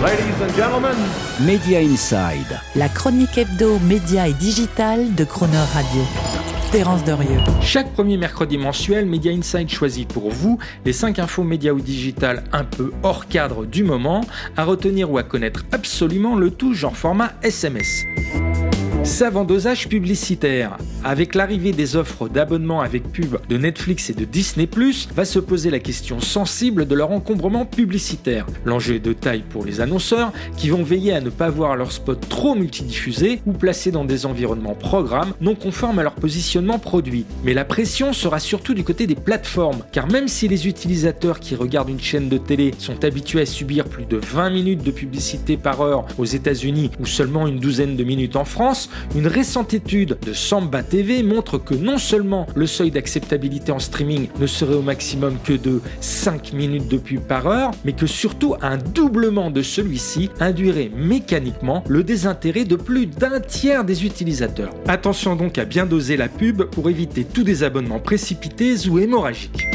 Ladies and gentlemen, Media Inside. La chronique hebdo, média et digital de Croner Radio. Terence Derieux. Chaque premier mercredi mensuel, Media Inside choisit pour vous les 5 infos médias ou digital un peu hors cadre du moment, à retenir ou à connaître absolument le tout genre format SMS. Savant dosage publicitaire. Avec l'arrivée des offres d'abonnement avec pub de Netflix et de Disney+, va se poser la question sensible de leur encombrement publicitaire. L'enjeu est de taille pour les annonceurs qui vont veiller à ne pas voir leurs spots trop multidiffusés ou placés dans des environnements programmes non conformes à leur positionnement produit. Mais la pression sera surtout du côté des plateformes, car même si les utilisateurs qui regardent une chaîne de télé sont habitués à subir plus de 20 minutes de publicité par heure aux États-Unis ou seulement une douzaine de minutes en France, une récente étude de Samba TV montre que non seulement le seuil d'acceptabilité en streaming ne serait au maximum que de 5 minutes de pub par heure, mais que surtout un doublement de celui-ci induirait mécaniquement le désintérêt de plus d'un tiers des utilisateurs. Attention donc à bien doser la pub pour éviter tout désabonnement précipité ou hémorragique.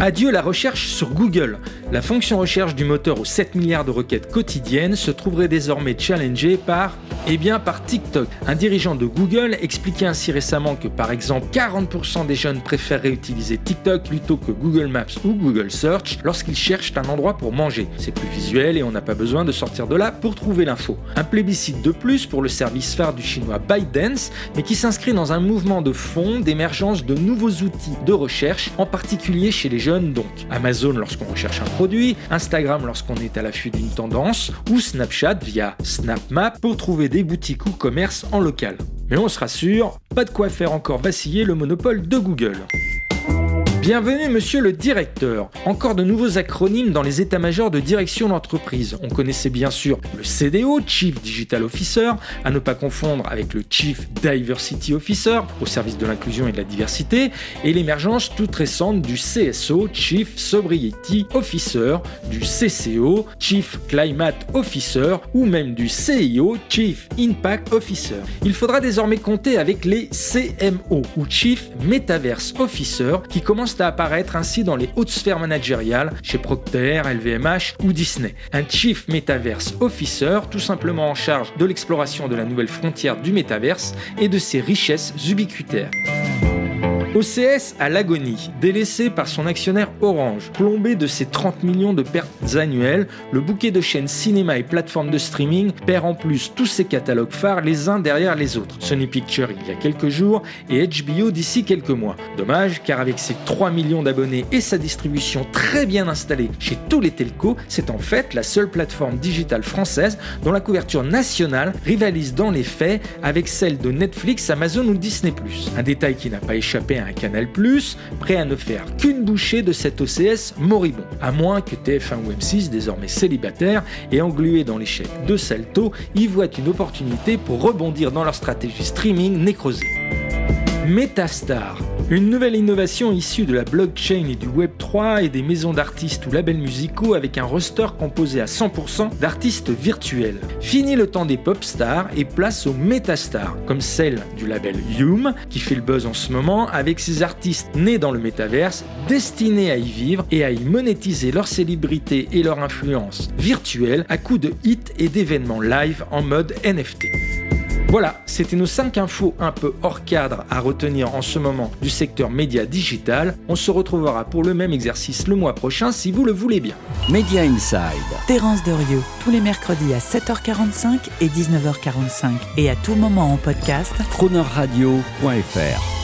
Adieu la recherche sur Google. La fonction recherche du moteur aux 7 milliards de requêtes quotidiennes se trouverait désormais challengée par eh bien par TikTok. Un dirigeant de Google expliquait ainsi récemment que par exemple 40% des jeunes préféreraient utiliser TikTok plutôt que Google Maps ou Google Search lorsqu'ils cherchent un endroit pour manger. C'est plus visuel et on n'a pas besoin de sortir de là pour trouver l'info. Un plébiscite de plus pour le service phare du chinois ByteDance, mais qui s'inscrit dans un mouvement de fond d'émergence de nouveaux outils de recherche, en particulier chez les jeunes donc. Amazon lorsqu'on recherche un Instagram lorsqu'on est à l'affût d'une tendance, ou Snapchat via SnapMap pour trouver des boutiques ou commerces en local. Mais on se rassure, pas de quoi faire encore vaciller le monopole de Google. Bienvenue monsieur le directeur. Encore de nouveaux acronymes dans les états-majors de direction d'entreprise. On connaissait bien sûr le CDO, Chief Digital Officer, à ne pas confondre avec le Chief Diversity Officer, au service de l'inclusion et de la diversité, et l'émergence toute récente du CSO, Chief Sobriety Officer, du CCO, Chief Climate Officer, ou même du CIO, Chief Impact Officer. Il faudra désormais compter avec les CMO, ou Chief Metaverse Officer, qui commencent à apparaître ainsi dans les hautes sphères managériales chez Procter, LVMH ou Disney. Un Chief Metaverse Officer, tout simplement en charge de l'exploration de la nouvelle frontière du métaverse et de ses richesses ubiquitaires. OCS à l'agonie, délaissé par son actionnaire Orange. Plombé de ses 30 millions de pertes annuelles, le bouquet de chaînes cinéma et plateformes de streaming perd en plus tous ses catalogues phares les uns derrière les autres. Sony Pictures il y a quelques jours et HBO d'ici quelques mois. Dommage car avec ses 3 millions d'abonnés et sa distribution très bien installée chez tous les telcos, c'est en fait la seule plateforme digitale française dont la couverture nationale rivalise dans les faits avec celle de Netflix, Amazon ou Disney+. Un détail qui n'a pas échappé à un Canal+, prêt à ne faire qu'une bouchée de cet OCS moribond. À moins que TF1 ou M6, désormais célibataires et englués dans l'échec de Salto, y voient une opportunité pour rebondir dans leur stratégie streaming nécrosée. Metastar, une nouvelle innovation issue de la blockchain et du Web3 et des maisons d'artistes ou labels musicaux avec un roster composé à 100% d'artistes virtuels. Fini le temps des pop stars et place aux Metastar, comme celle du label Hume, qui fait le buzz en ce moment avec ses artistes nés dans le métaverse, destinés à y vivre et à y monétiser leur célébrité et leur influence virtuelle à coups de hits et d'événements live en mode NFT. Voilà, c'était nos 5 infos un peu hors cadre à retenir en ce moment du secteur média digital. On se retrouvera pour le même exercice le mois prochain si vous le voulez bien. Media Inside. Terence Derieux, tous les mercredis à 7h45 et 19h45 et à tout moment en podcast. Cronerradio.fr